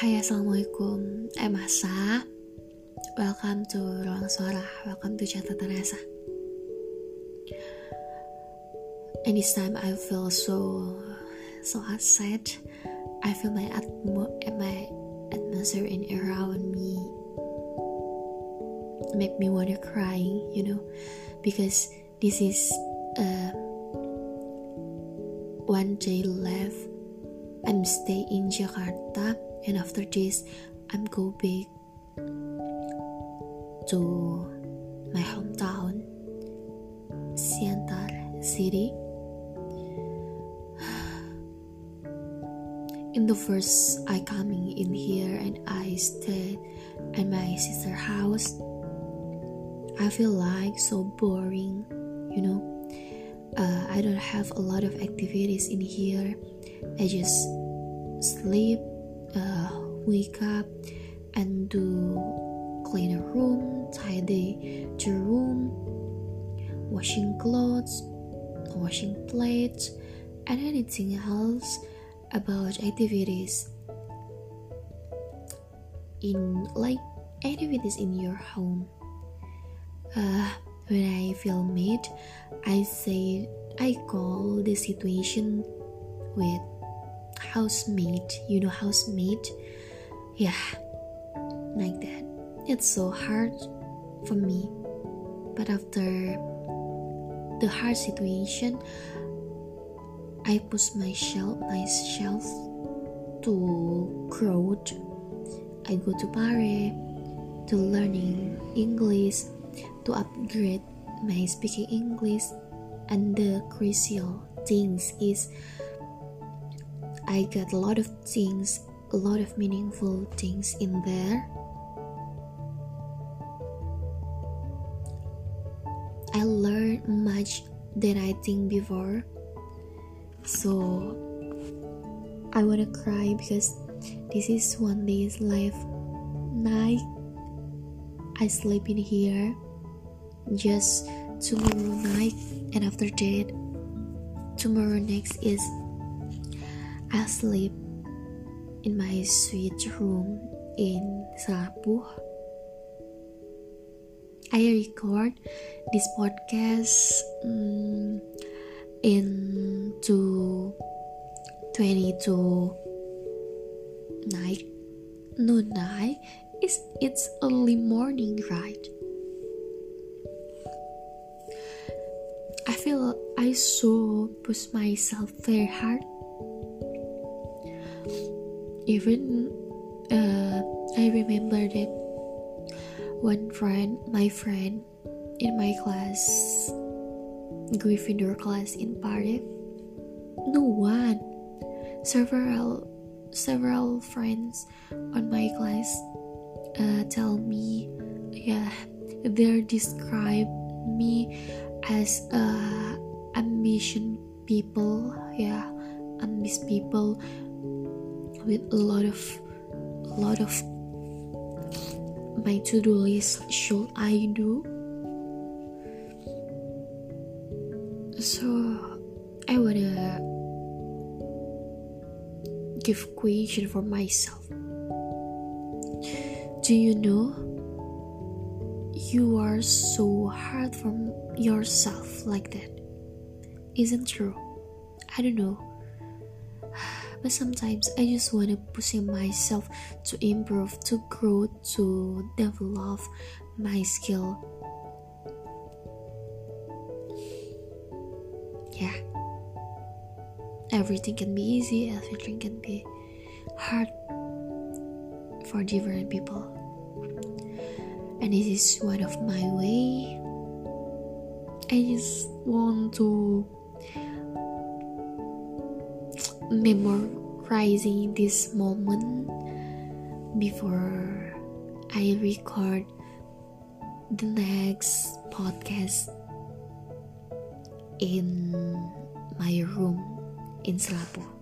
Hai assalamualaikum. Eh masa? Welcome to Ruang Suara. Welcome to Catatan Rasa. And this time I feel so So sad I feel my atmo my atmosphere in around me. Make me wanna cry You know? Because this is uh, One day left I'm stay in Jakarta and after this I'm go back to my hometown Siantar city. In the first I coming in here and I stayed at my sister house. I feel like so boring you know? Uh, I don't have a lot of activities in here I just sleep uh, wake up and do clean a room, tidy the room, washing clothes, washing plates, and anything else about activities in like activities in your home. Uh, when I feel mad, I say I call the situation with housemate. You know housemate? Yeah. Like that. It's so hard for me. But after the hard situation i push myself myself to grow i go to Pare to learning english to upgrade my speaking english. And the crucial things is I got a lot of things, a lot of meaningful things in there. I learned much than I think before. So I wanna cry because this is one day's life night. I sleep in here just tomorrow night and after that tomorrow next is I sleep in my sweet room in Selapuh. I record this podcast um, in to 22 night noon night is it's early morning right I feel I so push myself very hard even uh, I remember that one friend, my friend in my class, Gryffindor class in Pare, no one, several several friends on my class uh, tell me, yeah, they describe me as a ambition people, yeah, ambitious people with a lot of a lot of my to-do list should I do? So I wanna give question for myself. Do you know? You are so hard from yourself like that. Isn't true. I don't know but sometimes I just want to push myself to improve, to grow, to develop my skill. Yeah, everything can be easy, everything can be hard for different people, and this is one of my way. I just want to memorizing this moment before I record the next podcast in my room in Selapuh.